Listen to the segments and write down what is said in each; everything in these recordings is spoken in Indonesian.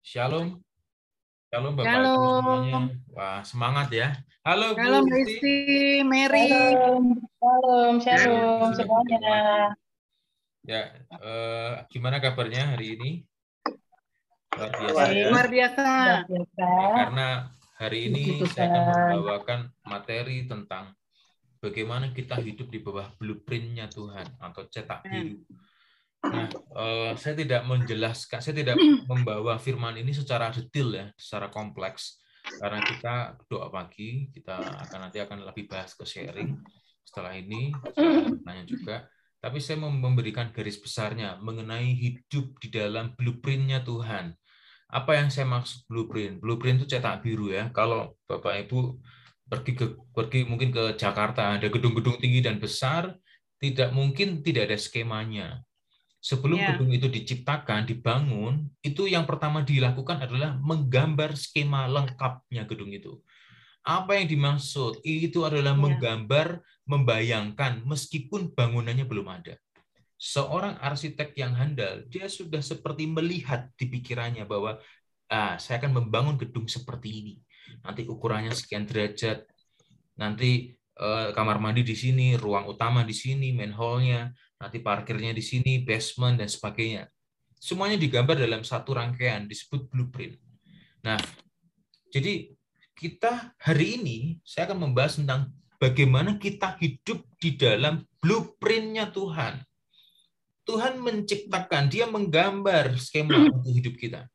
Shalom. Shalom Bapak Shalom. Ibu semuanya. Wah, semangat ya. Halo Bu Halo Mbak Isti. Mary. Shalom, shalom, shalom semuanya. Ya, eh, gimana kabarnya hari ini? Luar biasa ya. Luar biasa. Luar biasa. Ya, karena hari ini saya akan membawakan materi tentang bagaimana kita hidup di bawah blueprint-nya Tuhan atau cetak Hmm. Nah, eh, saya tidak menjelaskan, saya tidak membawa firman ini secara detail ya, secara kompleks, karena kita doa pagi, kita akan nanti akan lebih bahas ke sharing setelah ini, saya tanya juga. Tapi saya mau memberikan garis besarnya mengenai hidup di dalam blueprint-nya Tuhan. Apa yang saya maksud blueprint? Blueprint itu cetak biru ya. Kalau Bapak Ibu pergi ke pergi mungkin ke Jakarta ada gedung-gedung tinggi dan besar, tidak mungkin tidak ada skemanya. Sebelum Ya. gedung itu diciptakan, dibangun, itu yang pertama dilakukan adalah menggambar skema lengkapnya gedung itu. Apa yang dimaksud? Itu adalah Ya. menggambar, membayangkan meskipun bangunannya belum ada. Seorang arsitek yang handal, dia sudah seperti melihat di pikirannya bahwa ah, saya akan membangun gedung seperti ini. Nanti ukurannya sekian derajat, nanti eh, kamar mandi di sini, ruang utama di sini, main hall-nya, nanti parkirnya di sini, basement dan sebagainya. Semuanya digambar dalam satu rangkaian disebut blueprint. Nah, jadi kita hari ini saya akan membahas tentang bagaimana kita hidup di dalam blueprint-nya Tuhan. Tuhan menciptakan, dia menggambar skema untuk hidup kita.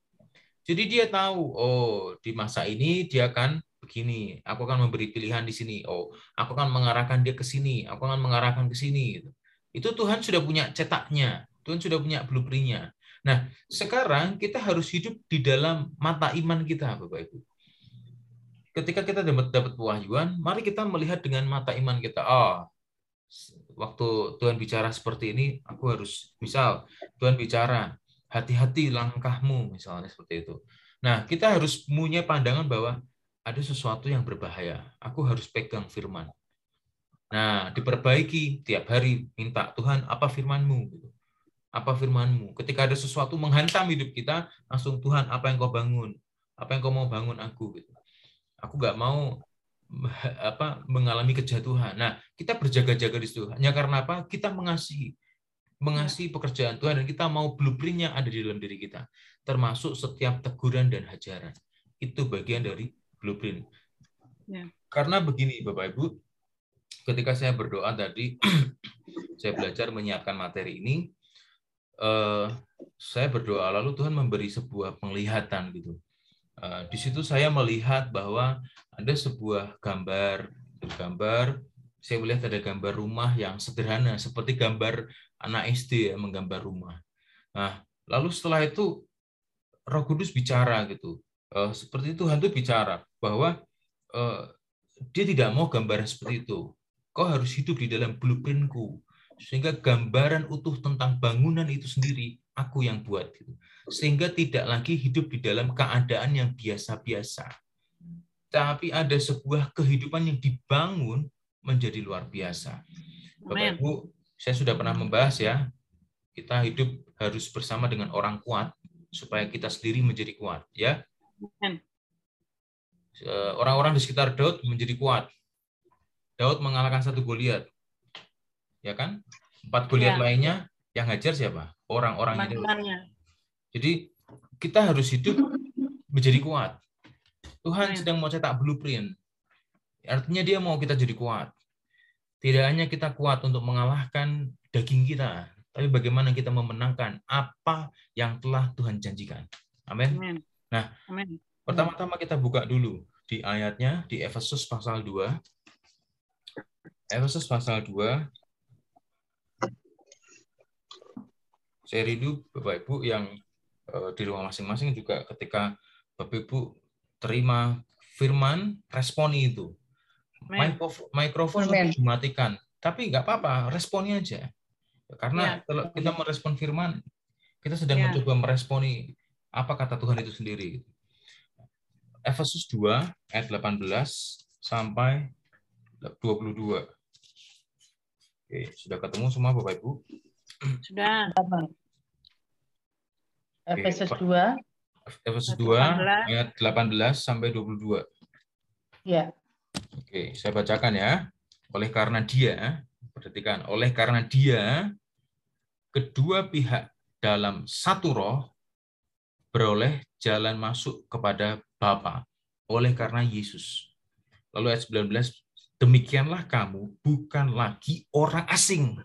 Jadi dia tahu, oh di masa ini dia akan begini, aku akan memberi pilihan di sini. Oh, aku akan mengarahkan dia ke sini, aku akan mengarahkan ke sini. gitu. Itu Tuhan sudah punya cetaknya, Tuhan sudah punya blueprint-nya. Nah, sekarang kita harus hidup di dalam mata iman kita, Bapak Ibu. Ketika kita dapat dapat pewahyuan, mari kita melihat dengan mata iman kita. Oh, waktu Tuhan bicara seperti ini, aku harus misal Tuhan bicara hati-hati langkahmu misalnya seperti itu. Nah, kita harus punya pandangan bahwa ada sesuatu yang berbahaya. Aku harus pegang firman. Nah, diperbaiki tiap hari minta Tuhan apa firmanmu gitu. Apa firmanmu? Ketika ada sesuatu menghantam hidup kita, langsung Tuhan apa yang kau bangun? Apa yang kau mau bangun aku gitu. Aku nggak mau apa mengalami kejatuhan. Nah, kita berjaga-jaga di situ. Hanya karena apa? Kita mengasihi mengasihi pekerjaan Tuhan dan kita mau blueprint yang ada di dalam diri kita, termasuk setiap teguran dan hajaran. Itu bagian dari blueprint. Ya. Karena begini, Bapak Ibu, ketika saya berdoa tadi, saya belajar menyiapkan materi ini, eh, saya berdoa lalu Tuhan memberi sebuah penglihatan gitu. Eh, di situ saya melihat bahwa ada sebuah gambar, gambar saya melihat ada gambar rumah yang sederhana seperti gambar anak SD ya menggambar rumah. Nah, lalu setelah itu Roh Kudus bicara gitu. Eh, seperti Tuhan itu bicara bahwa eh, dia tidak mau gambaran seperti itu. Kau harus hidup di dalam blueprintku sehingga gambaran utuh tentang bangunan itu sendiri aku yang buat gitu. Sehingga tidak lagi hidup di dalam keadaan yang biasa-biasa. Tapi ada sebuah kehidupan yang dibangun menjadi luar biasa. Bapak. Ibu, saya sudah pernah membahas ya, kita hidup harus bersama dengan orang kuat supaya kita sendiri menjadi kuat, ya. Orang-orang di sekitar Daud menjadi kuat. Daud mengalahkan satu Goliat, ya kan? Empat Goliat Ya. lainnya yang hajar siapa? Daud. Teman-temannya. Jadi kita harus hidup menjadi kuat. Tuhan Amin. sedang mau cetak blueprint. Artinya dia mau kita jadi kuat. Tidak hanya kita kuat untuk mengalahkan daging kita, tapi bagaimana kita memenangkan apa yang telah Tuhan janjikan. Amin. Nah. Pertama-tama kita buka dulu di ayatnya di Efesus pasal 2. Efesus pasal 2. Saya rindu Bapak Ibu yang eh, di rumah masing-masing juga ketika Bapak Ibu terima firman, responi itu. Mikrof- Mikrofon dimatikan, tapi nggak apa-apa, responi aja. Karena Ya. kalau kita merespon firman, kita sedang Ya. mencoba meresponi apa kata Tuhan itu sendiri. Efesus 2 ayat 18 sampai 22. Oke, sudah ketemu semua Bapak Ibu? Sudah. Efesus Pak. 2 Efesus 2 18. ayat 18 sampai 22. Ya. Oke, saya bacakan ya. Oleh karena dia, perhatikan, oleh karena dia kedua pihak dalam satu roh beroleh jalan masuk kepada Bapa oleh karena Yesus. Lalu ayat 19, demikianlah kamu bukan lagi orang asing.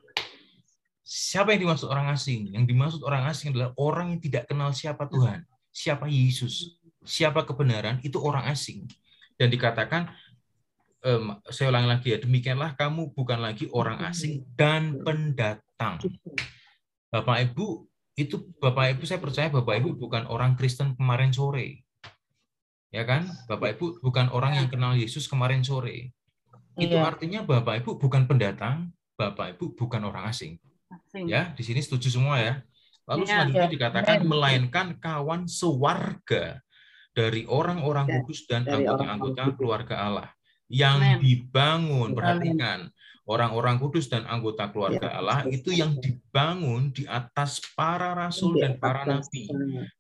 Siapa yang dimaksud orang asing? Yang dimaksud orang asing adalah orang yang tidak kenal siapa Tuhan, siapa Yesus, siapa kebenaran, itu orang asing. Dan dikatakan, em, saya ulangi lagi ya, demikianlah kamu bukan lagi orang asing dan pendatang. Bapak Ibu, itu Bapak Ibu saya percaya Bapak Ibu bukan orang Kristen kemarin sore. Ya kan? Bapak Ibu bukan orang yang kenal Yesus kemarin sore. Itu Iya. artinya Bapak Ibu bukan pendatang, Bapak Ibu bukan orang asing. Asing. Ya, di sini setuju semua ya. Lalu Iya. selanjutnya Ya. dikatakan Amin. melainkan kawan sewarga dari orang-orang Ya, kudus dan anggota-anggota keluarga Allah yang Amin. dibangun. Perhatikan, orang-orang kudus dan anggota keluarga Ya, Allah itu yang dibangun di atas para rasul Di dan para atas nabi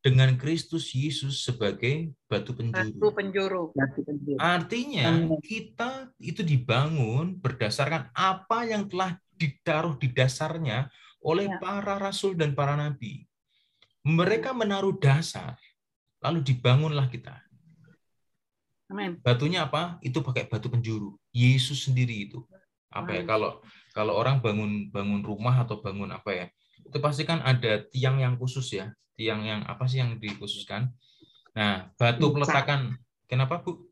dengan Kristus Yesus sebagai batu penjuru. penjuru. batu penjuru. Artinya Amin. kita itu dibangun berdasarkan apa yang telah ditaruh di dasarnya oleh Ya. para rasul dan para nabi. Mereka menaruh dasar, lalu dibangunlah kita. Amin. Batunya apa? Itu pakai batu penjuru. Yesus sendiri itu. Apa ya? Kalau kalau orang bangun bangun rumah atau bangun apa ya? Itu pasti kan ada tiang yang khusus ya. Tiang yang apa sih yang dikhususkan? Nah, batu peletakan. Kenapa, Bu?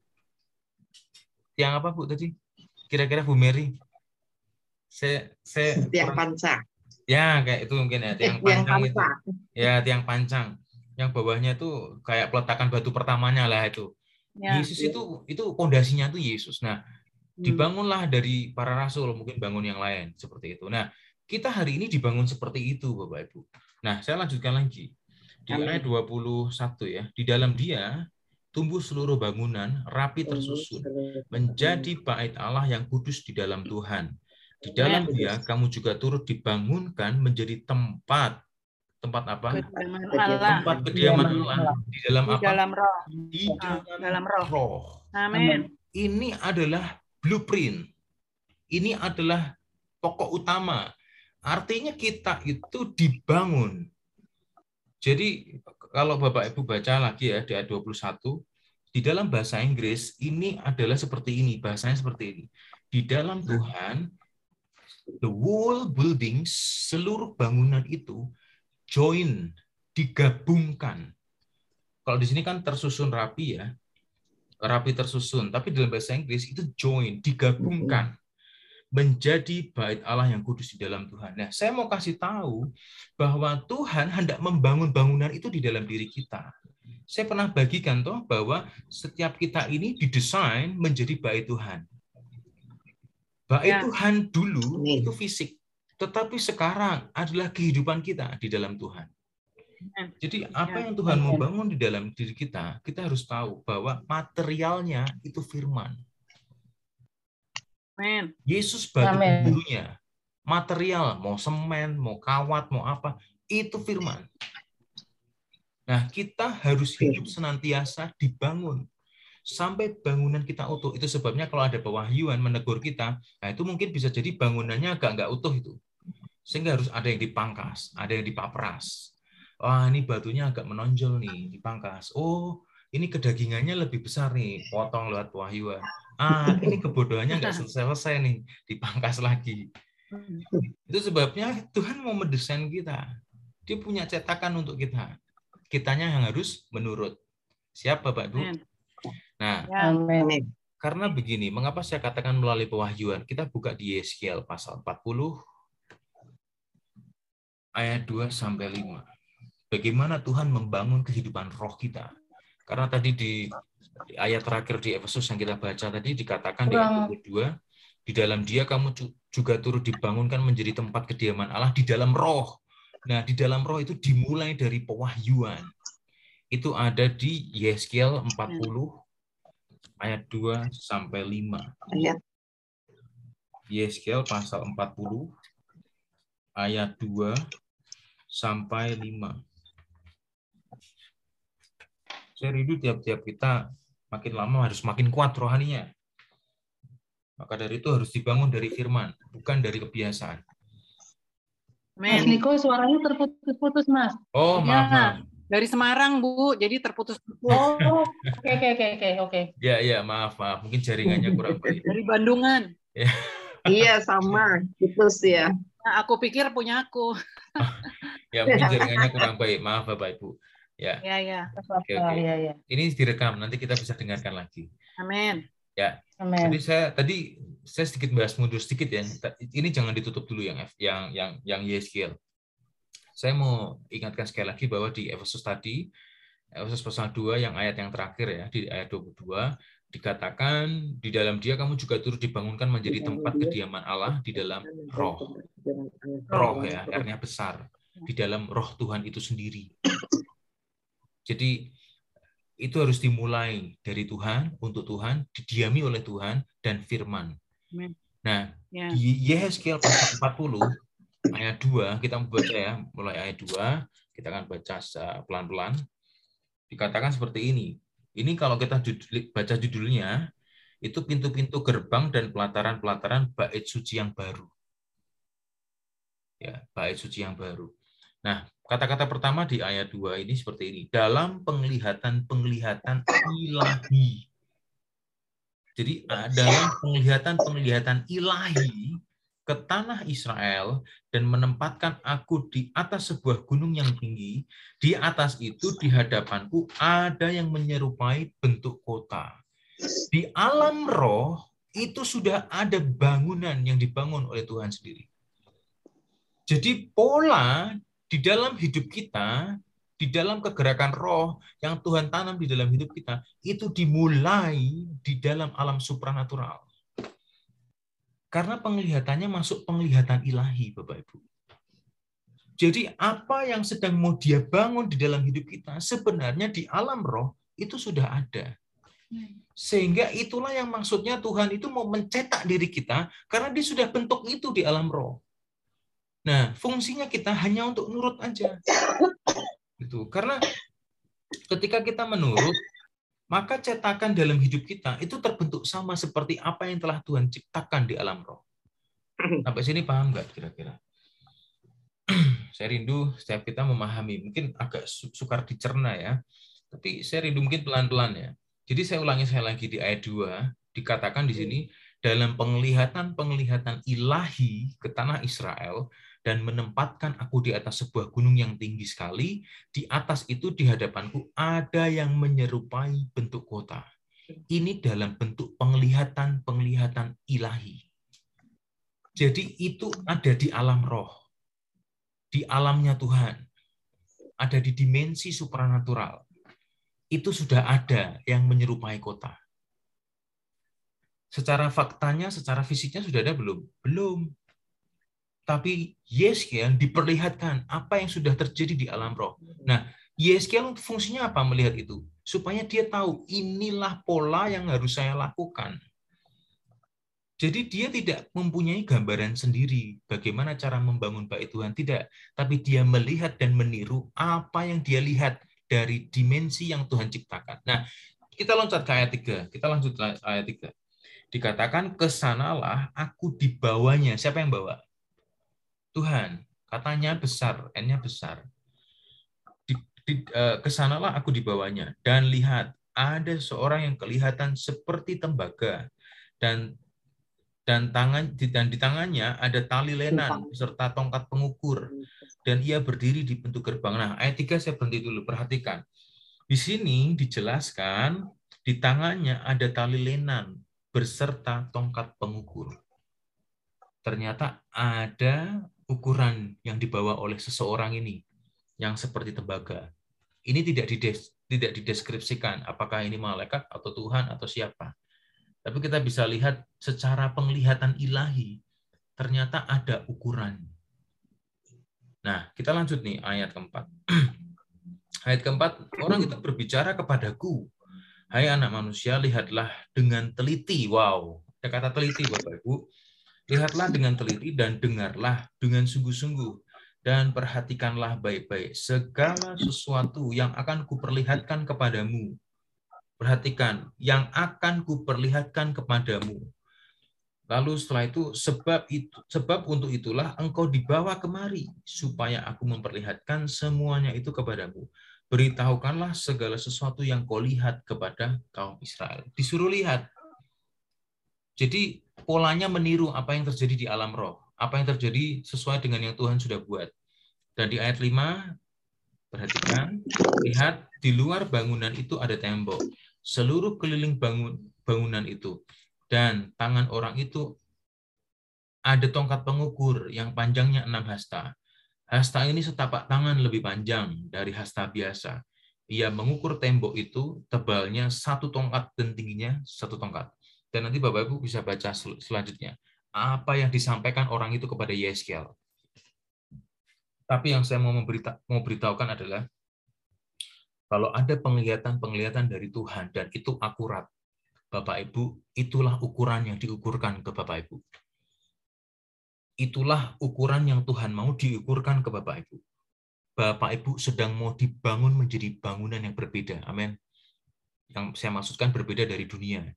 Tiang apa, Bu, tadi? Kira-kira Bu Mary? Saya saya Tiang kurang- panca. ya kayak itu mungkin ya, Eh, tiang tiang pancang itu. Ya, tiang pancang. Yang bawahnya itu kayak peletakan batu pertamanya lah itu. Ya. Yesus itu itu pondasinya itu Yesus. Nah. Dibangunlah dari para rasul, mungkin bangun yang lain seperti itu. Nah, kita hari ini dibangun seperti itu, Bapak Ibu. Nah, saya lanjutkan lagi. Di ayat 21 ya. Di dalam dia tumbuh seluruh bangunan rapi tersusun menjadi bait Allah yang kudus di dalam Tuhan. Di dalam dia kamu juga turut dibangunkan menjadi tempat tempat apa? Kediaman Kediaman. Allah. Tempat kediaman Allah. Di dalam Di apa? dalam roh. Di Ah, dalam dalam roh. roh. Amin. Ini adalah blueprint. Ini adalah pokok utama. Artinya kita itu dibangun. Jadi kalau Bapak Ibu baca lagi ya di ayat 21, di dalam bahasa Inggris ini adalah seperti ini, bahasanya seperti ini. Di dalam Tuhan, the whole buildings, seluruh bangunan itu join, digabungkan. Kalau di sini kan tersusun rapi ya, rapi tersusun, tapi dalam bahasa Inggris itu join, digabungkan menjadi bait Allah yang kudus di dalam Tuhan. Nah, saya mau kasih tahu bahwa Tuhan hendak membangun bangunan itu di dalam diri kita. Saya pernah bagikan toh bahwa setiap kita ini didesain menjadi bait Tuhan. Bait Ya. Tuhan dulu itu fisik, tetapi sekarang adalah kehidupan kita di dalam Tuhan. Jadi apa Ya. yang Tuhan mau Amin. bangun di dalam diri kita, kita harus tahu bahwa materialnya itu firman. Yesus Amin. penjurunya. Material, mau semen, mau kawat, mau apa, itu firman. Nah, kita harus hidup senantiasa dibangun. Sampai bangunan kita utuh. Itu sebabnya kalau ada pewahyuan menegur kita, nah itu mungkin bisa jadi bangunannya agak nggak utuh itu. Sehingga harus ada yang dipangkas, ada yang dipapras. Wah, ini batunya agak menonjol nih, dipangkas. Oh, ini kedagingannya lebih besar nih, potong lewat pewahyuan. Ah, ini kebodohannya nggak selesai-selesai nih, dipangkas lagi. Hmm. Itu sebabnya Tuhan mau mendesain kita. Dia punya cetakan untuk kita. Kitanya yang harus menurut. Siap Bapak Ibu? Nah, Ya. Amin. Amin. karena begini, mengapa saya katakan melalui pewahyuan? Kita buka di Yeskiel pasal 40 ayat 2 sampai 5. Bagaimana Tuhan membangun kehidupan roh kita? Karena tadi di, di ayat terakhir di Efesus yang kita baca tadi dikatakan di ayat Kurang. 22, di dalam dia kamu ju- juga turut dibangunkan menjadi tempat kediaman Allah di dalam roh. Nah, di dalam roh itu dimulai dari pewahyuan. Itu ada di Yeskiel 40 ayat 2 sampai 5. Ayat Yeskiel pasal 40 ayat 2 sampai 5. Saya rindu tiap-tiap kita makin lama harus makin kuat rohaninya. Maka dari itu harus dibangun dari firman, bukan dari kebiasaan. Mas Amin. Niko suaranya terputus-putus, Mas. Oh, Ya. maaf, maaf. Dari Semarang, Bu. Jadi terputus. Oh, oke, oke, oke, oke, oke. Ya, ya, maaf, maaf. Mungkin jaringannya kurang baik. Dari Bandungan. Iya sama, putus ya. Nah, aku pikir punya aku. Ya, mungkin jaringannya kurang baik. Maaf, Bapak Ibu. Ya, Ya, ya. Oke, oke. Iya, iya. ini direkam. Nanti kita bisa dengarkan lagi. Amin. Amin. Jadi saya tadi saya sedikit bahas mundur sedikit ya. Ini jangan ditutup dulu yang F, yang yang yang YSKL. Saya mau ingatkan sekali lagi bahwa di Efesus tadi Efesus pasal 2 yang ayat yang terakhir ya di ayat 22 dikatakan di dalam dia kamu juga turut dibangunkan menjadi tempat kediaman Allah di dalam roh. Roh ya, artinya besar. Di dalam roh Tuhan itu sendiri. Jadi itu harus dimulai dari Tuhan, untuk Tuhan, didiami oleh Tuhan, dan firman. Nah, Ya. di Yehezkiel pasal 40, ayat 2, kita membaca ya, mulai ayat 2, kita akan baca pelan-pelan. Dikatakan seperti ini. Ini kalau kita judul- baca judulnya, itu pintu-pintu gerbang dan pelataran-pelataran bait suci yang baru. Ya, bait suci yang baru. Nah, kata-kata pertama di ayat 2 ini seperti ini. Dalam penglihatan-penglihatan ilahi. Jadi ah, dalam penglihatan-penglihatan ilahi ke tanah Israel dan menempatkan aku di atas sebuah gunung yang tinggi, di atas itu di hadapanku ada yang menyerupai bentuk kota. Di alam roh itu sudah ada bangunan yang dibangun oleh Tuhan sendiri. Jadi pola di dalam hidup kita, di dalam kegerakan roh yang Tuhan tanam di dalam hidup kita, itu dimulai di dalam alam supranatural. Karena penglihatannya masuk penglihatan ilahi, Bapak Ibu. Jadi apa yang sedang mau dia bangun di dalam hidup kita, sebenarnya di alam roh itu sudah ada. Sehingga itulah yang maksudnya Tuhan itu mau mencetak diri kita, karena dia sudah bentuk itu di alam roh. Nah, fungsinya kita hanya untuk nurut aja. Gitu. Karena ketika kita menurut, maka cetakan dalam hidup kita itu terbentuk sama seperti apa yang telah Tuhan ciptakan di alam roh. Sampai sini paham nggak kira-kira? Saya rindu setiap kita memahami, mungkin agak su- sukar dicerna ya, tapi saya rindu mungkin pelan-pelan ya. Jadi saya ulangi saya lagi di ayat 2, dikatakan di sini, dalam penglihatan-penglihatan ilahi ke tanah Israel, dan menempatkan aku di atas sebuah gunung yang tinggi sekali, di atas itu di hadapanku ada yang menyerupai bentuk kota. Ini dalam bentuk penglihatan-penglihatan ilahi. Jadi itu ada di alam roh. Di alamnya Tuhan. Ada di dimensi supranatural. Itu sudah ada yang menyerupai kota. Secara faktanya, secara fisiknya sudah ada belum? Belum. Tapi Yeskiel diperlihatkan apa yang sudah terjadi di alam roh. Nah, Yeskiel fungsinya apa melihat itu? Supaya dia tahu inilah pola yang harus saya lakukan. Jadi dia tidak mempunyai gambaran sendiri bagaimana cara membangun bait Tuhan tidak, tapi dia melihat dan meniru apa yang dia lihat dari dimensi yang Tuhan ciptakan. Nah, kita loncat ke ayat 3. Kita lanjut ke ayat 3. Dikatakan ke sanalah aku dibawanya. Siapa yang bawa? Tuhan. Katanya besar, N-nya besar. Di, di, eh, ke sanalah aku dibawanya dan lihat ada seorang yang kelihatan seperti tembaga dan dan tangan dan di tangannya ada tali lenan serta tongkat pengukur dan ia berdiri di pintu gerbang. Nah, ayat 3 saya berhenti dulu, perhatikan. Di sini dijelaskan di tangannya ada tali lenan beserta tongkat pengukur. Ternyata ada ukuran yang dibawa oleh seseorang ini yang seperti tembaga. Ini tidak dides, tidak dideskripsikan apakah ini malaikat atau Tuhan atau siapa. Tapi kita bisa lihat secara penglihatan ilahi ternyata ada ukuran. Nah, kita lanjut nih ayat keempat. ayat keempat, orang itu berbicara kepadaku. Hai anak manusia, lihatlah dengan teliti. Wow, ada kata teliti Bapak Ibu. Lihatlah dengan teliti dan dengarlah dengan sungguh-sungguh. dan perhatikanlah baik-baik segala sesuatu yang akan kuperlihatkan kepadamu. Perhatikan, yang akan kuperlihatkan kepadamu. Lalu setelah itu sebab itu sebab untuk itulah engkau dibawa kemari supaya aku memperlihatkan semuanya itu kepadamu. Beritahukanlah segala sesuatu yang kau lihat kepada kaum Israel. Disuruh lihat. Jadi polanya meniru apa yang terjadi di alam roh, apa yang terjadi sesuai dengan yang Tuhan sudah buat. Dan di ayat 5 perhatikan, lihat di luar bangunan itu ada tembok. Seluruh keliling bangun, bangunan itu dan tangan orang itu ada tongkat pengukur yang panjangnya enam hasta. Hasta ini setapak tangan lebih panjang dari hasta biasa. Ia mengukur tembok itu tebalnya satu tongkat dan tingginya satu tongkat. Dan nanti Bapak Ibu bisa baca selanjutnya. Apa yang disampaikan orang itu kepada Yeskel. Tapi yang saya mau, memberita mau beritahukan adalah kalau ada penglihatan-penglihatan dari Tuhan dan itu akurat, Bapak Ibu, itulah ukuran yang diukurkan ke Bapak Ibu. Itulah ukuran yang Tuhan mau diukurkan ke Bapak Ibu. Bapak Ibu sedang mau dibangun menjadi bangunan yang berbeda. Amin. Yang saya maksudkan berbeda dari dunia.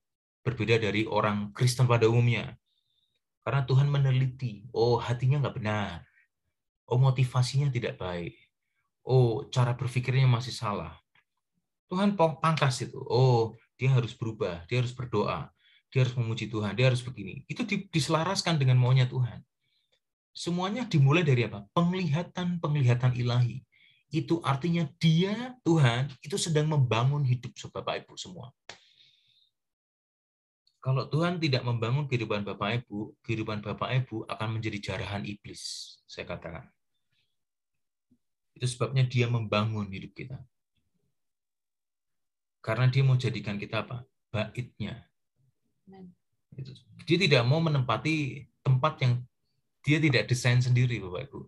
Berbeda dari orang Kristen pada umumnya. Karena Tuhan meneliti, oh hatinya nggak benar. Oh motivasinya tidak baik. Oh cara berpikirnya masih salah. Tuhan pangkas itu. Oh dia harus berubah, dia harus berdoa, dia harus memuji Tuhan, dia harus begini. Itu diselaraskan dengan maunya Tuhan. Semuanya dimulai dari apa? Penglihatan-penglihatan ilahi. Itu artinya dia, Tuhan, itu sedang membangun hidup Bapak Ibu semua. Kalau Tuhan tidak membangun kehidupan Bapak Ibu, kehidupan Bapak Ibu akan menjadi jarahan iblis, saya katakan. Itu sebabnya dia membangun hidup kita. Karena dia mau jadikan kita apa? Baitnya. Dia tidak mau menempati tempat yang dia tidak desain sendiri, Bapak Ibu.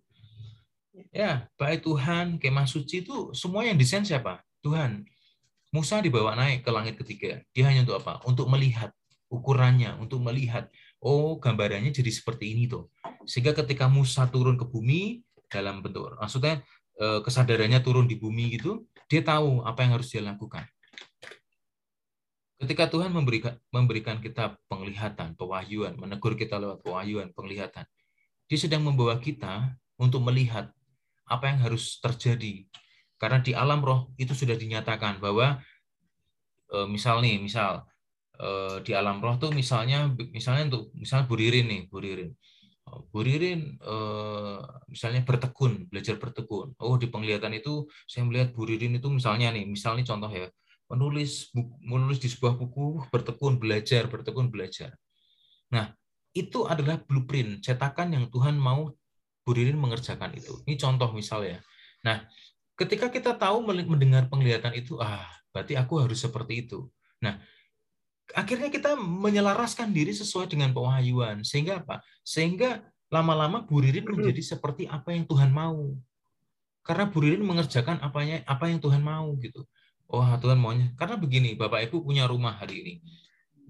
Ya, bait Tuhan, kemah suci itu semua yang desain siapa? Tuhan. Musa dibawa naik ke langit ketiga. Dia hanya untuk apa? Untuk melihat ukurannya, untuk melihat oh gambarannya jadi seperti ini tuh. Sehingga ketika Musa turun ke bumi dalam bentuk maksudnya eh, kesadarannya turun di bumi gitu, dia tahu apa yang harus dia lakukan. Ketika Tuhan memberikan memberikan kita penglihatan, pewahyuan, menegur kita lewat pewahyuan, penglihatan, Dia sedang membawa kita untuk melihat apa yang harus terjadi. Karena di alam roh itu sudah dinyatakan bahwa e, misal nih, misal e, di alam roh tuh misalnya misalnya untuk misalnya Buririn nih, Buririn. Oh, Buririn eh, misalnya bertekun, belajar bertekun. Oh, di penglihatan itu saya melihat Buririn itu misalnya nih, misalnya contoh ya, menulis buku, menulis di sebuah buku bertekun belajar bertekun belajar nah itu adalah blueprint cetakan yang Tuhan mau Buririn mengerjakan itu ini contoh misalnya nah ketika kita tahu mendengar penglihatan itu ah berarti aku harus seperti itu nah akhirnya kita menyelaraskan diri sesuai dengan pewahyuan sehingga apa sehingga lama-lama Buririn menjadi seperti apa yang Tuhan mau karena Buririn mengerjakan apanya apa yang Tuhan mau gitu Oh Tuhan maunya. Karena begini, Bapak Ibu punya rumah hari ini.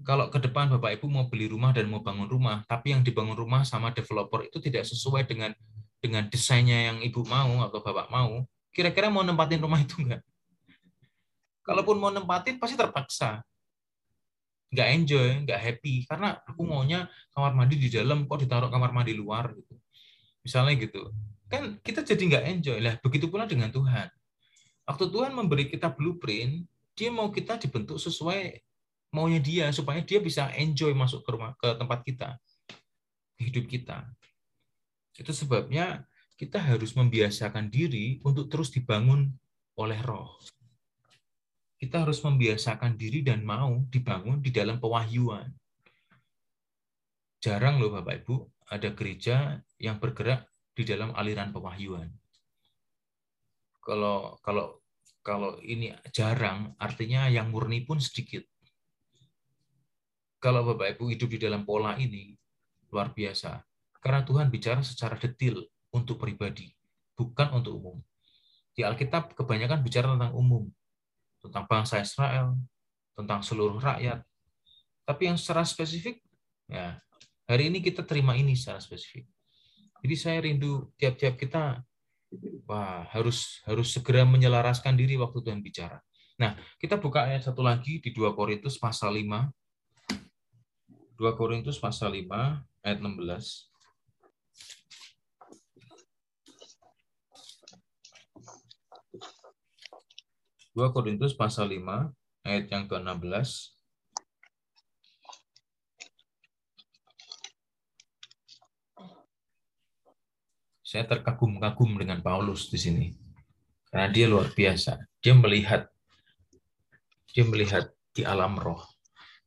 Kalau ke depan Bapak Ibu mau beli rumah dan mau bangun rumah, tapi yang dibangun rumah sama developer itu tidak sesuai dengan dengan desainnya yang Ibu mau atau Bapak mau, kira-kira mau nempatin rumah itu enggak? Kalaupun mau nempatin pasti terpaksa. Nggak enjoy, nggak happy. Karena aku maunya kamar mandi di dalam, kok ditaruh kamar mandi luar. gitu. Misalnya gitu. Kan kita jadi nggak enjoy. Lah, begitu pula dengan Tuhan Waktu Tuhan memberi kita blueprint, dia mau kita dibentuk sesuai maunya dia supaya dia bisa enjoy masuk ke rumah ke tempat kita, hidup kita. Itu sebabnya kita harus membiasakan diri untuk terus dibangun oleh roh. Kita harus membiasakan diri dan mau dibangun di dalam pewahyuan. Jarang loh Bapak Ibu, ada gereja yang bergerak di dalam aliran pewahyuan kalau kalau kalau ini jarang, artinya yang murni pun sedikit. Kalau Bapak Ibu hidup di dalam pola ini, luar biasa. Karena Tuhan bicara secara detail untuk pribadi, bukan untuk umum. Di Alkitab kebanyakan bicara tentang umum, tentang bangsa Israel, tentang seluruh rakyat. Tapi yang secara spesifik, ya hari ini kita terima ini secara spesifik. Jadi saya rindu tiap-tiap kita Wah, harus harus segera menyelaraskan diri waktu Tuhan bicara. Nah, kita buka ayat satu lagi di 2 Korintus pasal 5. 2 Korintus pasal 5 ayat 16. Dua Korintus pasal 5 ayat yang ke-16. Saya terkagum-kagum dengan Paulus di sini. Karena dia luar biasa. Dia melihat dia melihat di alam roh.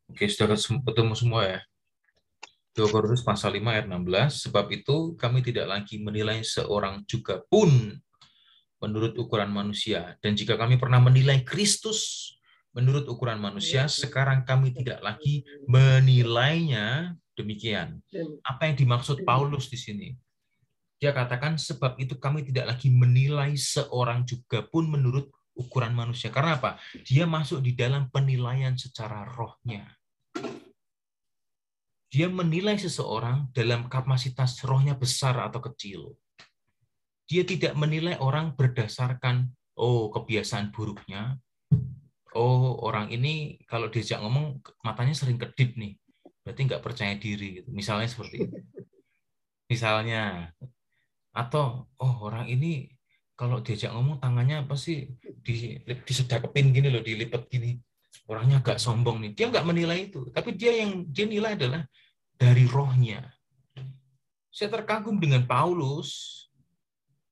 Oke, sudah ketemu semua ya. 2 Korintus pasal 5 ayat 16, sebab itu kami tidak lagi menilai seorang juga pun menurut ukuran manusia. Dan jika kami pernah menilai Kristus menurut ukuran manusia, sekarang kami tidak lagi menilainya demikian. Apa yang dimaksud Paulus di sini? Dia katakan, sebab itu kami tidak lagi menilai seorang juga pun menurut ukuran manusia. Karena apa? Dia masuk di dalam penilaian secara rohnya. Dia menilai seseorang dalam kapasitas rohnya besar atau kecil. Dia tidak menilai orang berdasarkan oh kebiasaan buruknya. Oh, orang ini kalau diajak ngomong matanya sering kedip nih. Berarti nggak percaya diri gitu. Misalnya seperti itu. Misalnya atau oh orang ini kalau diajak ngomong tangannya apa sih di disedakepin gini loh dilipat gini orangnya agak sombong nih dia nggak menilai itu tapi dia yang dia nilai adalah dari rohnya saya terkagum dengan Paulus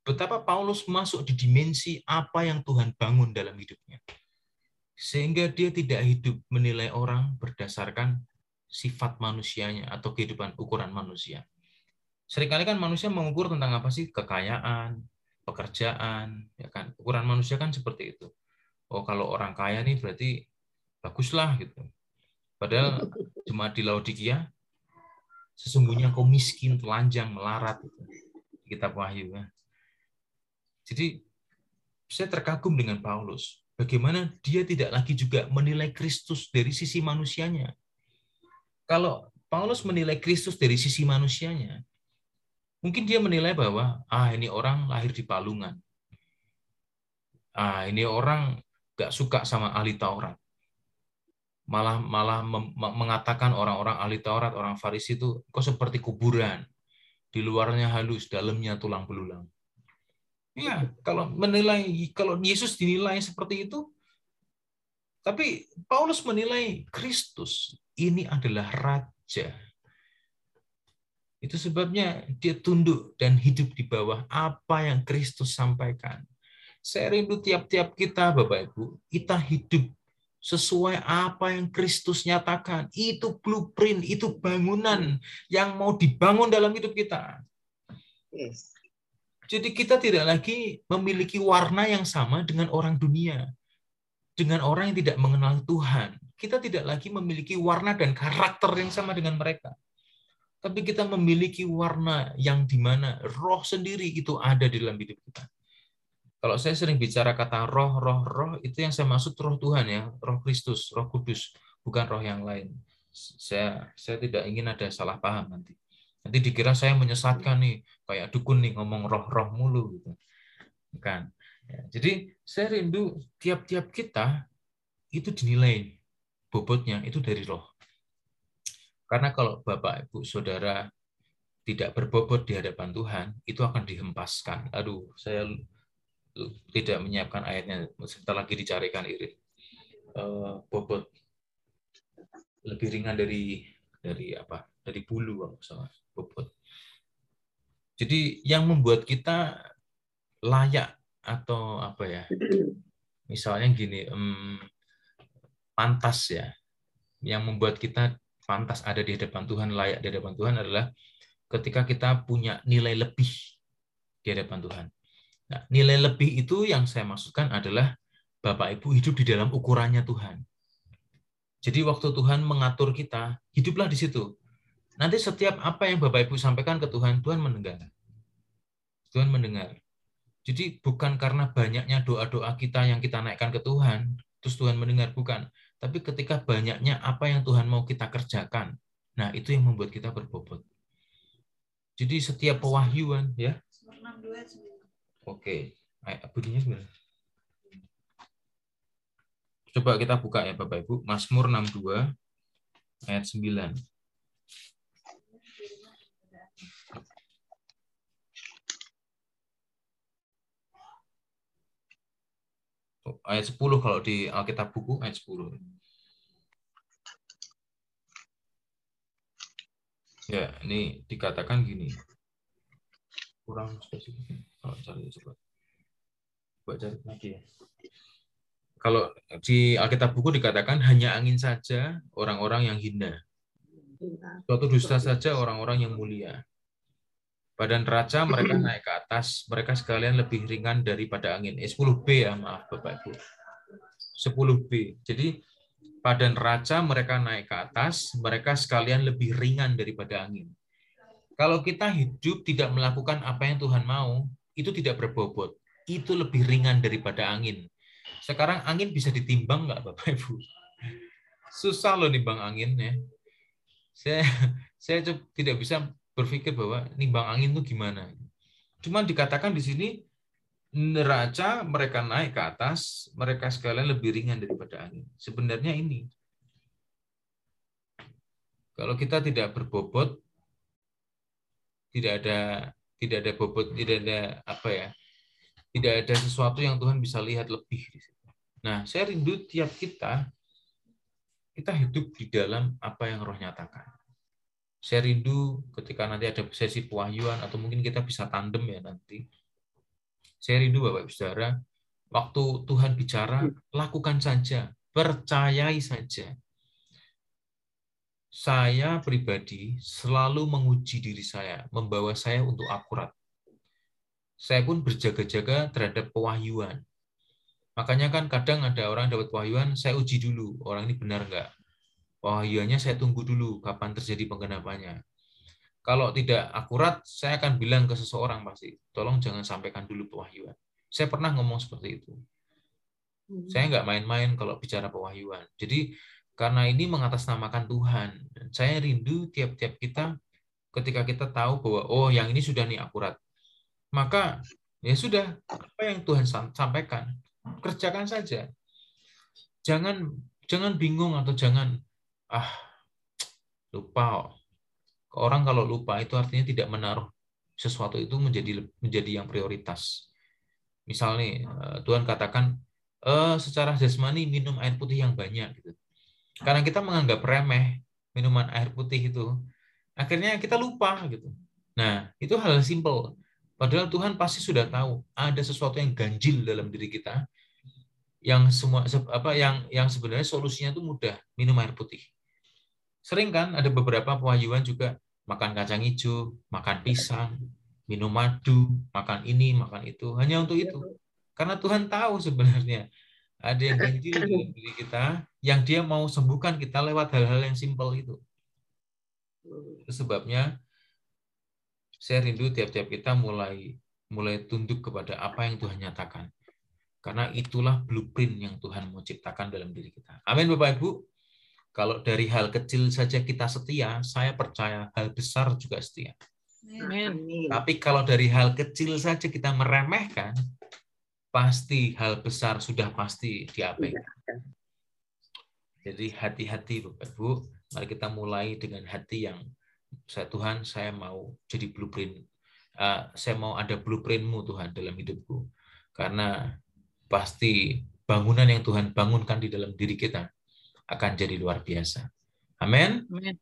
betapa Paulus masuk di dimensi apa yang Tuhan bangun dalam hidupnya sehingga dia tidak hidup menilai orang berdasarkan sifat manusianya atau kehidupan ukuran manusia sering kali kan manusia mengukur tentang apa sih kekayaan pekerjaan, ya kan. Ukuran manusia kan seperti itu. Oh, kalau orang kaya nih berarti baguslah gitu. Padahal cuma di Laodikia sesungguhnya kau miskin, telanjang, melarat gitu. Kitab Wahyu ya. Jadi saya terkagum dengan Paulus. Bagaimana dia tidak lagi juga menilai Kristus dari sisi manusianya. Kalau Paulus menilai Kristus dari sisi manusianya, Mungkin dia menilai bahwa ah ini orang lahir di Palungan. Ah ini orang gak suka sama ahli Taurat. Malah malah mengatakan orang-orang ahli Taurat, orang Farisi itu kok seperti kuburan. Di luarnya halus, dalamnya tulang belulang. Ya, kalau menilai kalau Yesus dinilai seperti itu, tapi Paulus menilai Kristus ini adalah raja itu sebabnya dia tunduk dan hidup di bawah apa yang Kristus sampaikan. Saya rindu tiap-tiap kita, Bapak Ibu, kita hidup sesuai apa yang Kristus nyatakan. Itu blueprint, itu bangunan yang mau dibangun dalam hidup kita. Yes. Jadi kita tidak lagi memiliki warna yang sama dengan orang dunia. Dengan orang yang tidak mengenal Tuhan. Kita tidak lagi memiliki warna dan karakter yang sama dengan mereka tapi kita memiliki warna yang di mana roh sendiri itu ada di dalam hidup kita. Kalau saya sering bicara kata roh, roh, roh, itu yang saya maksud roh Tuhan ya, roh Kristus, roh Kudus, bukan roh yang lain. Saya saya tidak ingin ada salah paham nanti. Nanti dikira saya menyesatkan nih, kayak dukun nih ngomong roh-roh mulu gitu. Ya, jadi saya rindu tiap-tiap kita itu dinilai bobotnya itu dari roh. Karena kalau Bapak, Ibu, Saudara tidak berbobot di hadapan Tuhan, itu akan dihempaskan. Aduh, saya tidak menyiapkan ayatnya. Sebentar lagi dicarikan irit. Uh, bobot lebih ringan dari dari apa? Dari bulu kalau salah bobot. Jadi yang membuat kita layak atau apa ya? Misalnya gini, um, pantas ya. Yang membuat kita pantas ada di hadapan Tuhan, layak di hadapan Tuhan adalah ketika kita punya nilai lebih di hadapan Tuhan. Nah, nilai lebih itu yang saya maksudkan adalah Bapak Ibu hidup di dalam ukurannya Tuhan. Jadi waktu Tuhan mengatur kita, hiduplah di situ. Nanti setiap apa yang Bapak Ibu sampaikan ke Tuhan, Tuhan mendengar. Tuhan mendengar. Jadi bukan karena banyaknya doa-doa kita yang kita naikkan ke Tuhan, terus Tuhan mendengar, bukan. Tapi ketika banyaknya apa yang Tuhan mau kita kerjakan, nah itu yang membuat kita berbobot. Jadi setiap pewahyuan ya. Oke, Ay- bunyinya gimana? Coba kita buka ya Bapak Ibu. Mazmur 62 ayat 9. Oh, Ayat 10 kalau di Alkitab buku ayat 10. Ya, ini dikatakan gini. Kurang spesifik. Kalau cari coba. Coba cari lagi ya. Kalau di Alkitab buku dikatakan hanya angin saja orang-orang yang hina. Suatu dusta saja orang-orang yang mulia. Badan raja mereka naik ke atas, mereka sekalian lebih ringan daripada angin. Eh, 10B ya, maaf Bapak Ibu. 10B. Jadi badan raja mereka naik ke atas, mereka sekalian lebih ringan daripada angin. Kalau kita hidup tidak melakukan apa yang Tuhan mau, itu tidak berbobot. Itu lebih ringan daripada angin. Sekarang angin bisa ditimbang nggak Bapak Ibu? Susah loh nimbang angin ya. Saya saya tidak bisa berpikir bahwa nimbang angin itu gimana. Cuman dikatakan di sini neraca mereka naik ke atas, mereka sekalian lebih ringan daripada angin. Sebenarnya ini. Kalau kita tidak berbobot, tidak ada tidak ada bobot, tidak ada apa ya, tidak ada sesuatu yang Tuhan bisa lihat lebih. di situ. Nah, saya rindu tiap kita kita hidup di dalam apa yang Roh nyatakan. Saya rindu ketika nanti ada sesi pewahyuan atau mungkin kita bisa tandem ya nanti. Saya rindu Bapak Ibu Saudara, waktu Tuhan bicara, lakukan saja, percayai saja. Saya pribadi selalu menguji diri saya, membawa saya untuk akurat. Saya pun berjaga-jaga terhadap pewahyuan. Makanya kan kadang ada orang dapat pewahyuan, saya uji dulu, orang ini benar nggak? Pewahyuannya saya tunggu dulu, kapan terjadi penggenapannya. Kalau tidak akurat, saya akan bilang ke seseorang pasti, tolong jangan sampaikan dulu pewahyuan. Saya pernah ngomong seperti itu. Saya nggak main-main kalau bicara pewahyuan. Jadi karena ini mengatasnamakan Tuhan. Dan saya rindu tiap-tiap kita ketika kita tahu bahwa oh yang ini sudah nih akurat. Maka ya sudah apa yang Tuhan sampaikan kerjakan saja. Jangan jangan bingung atau jangan ah lupa. Orang kalau lupa itu artinya tidak menaruh sesuatu itu menjadi menjadi yang prioritas. Misalnya Tuhan katakan eh, secara jasmani minum air putih yang banyak gitu. Karena kita menganggap remeh minuman air putih itu, akhirnya kita lupa gitu. Nah, itu hal simpel. Padahal Tuhan pasti sudah tahu ada sesuatu yang ganjil dalam diri kita yang semua apa yang yang sebenarnya solusinya itu mudah, minum air putih. Sering kan ada beberapa pewahyuan juga makan kacang hijau, makan pisang, minum madu, makan ini, makan itu, hanya untuk itu. Karena Tuhan tahu sebenarnya ada yang ganjil dalam diri kita yang dia mau sembuhkan kita lewat hal-hal yang simpel itu. Itu sebabnya saya rindu tiap-tiap kita mulai mulai tunduk kepada apa yang Tuhan nyatakan. Karena itulah blueprint yang Tuhan mau ciptakan dalam diri kita. Amin Bapak Ibu. Kalau dari hal kecil saja kita setia, saya percaya hal besar juga setia. Amin. Tapi kalau dari hal kecil saja kita meremehkan, pasti hal besar sudah pasti diabaikan. Jadi hati-hati Bapak Ibu, mari kita mulai dengan hati yang saya Tuhan, saya mau jadi blueprint. Uh, saya mau ada blueprintmu Tuhan dalam hidupku. Karena pasti bangunan yang Tuhan bangunkan di dalam diri kita akan jadi luar biasa. Amin. Amin.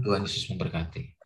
Tuhan Yesus memberkati.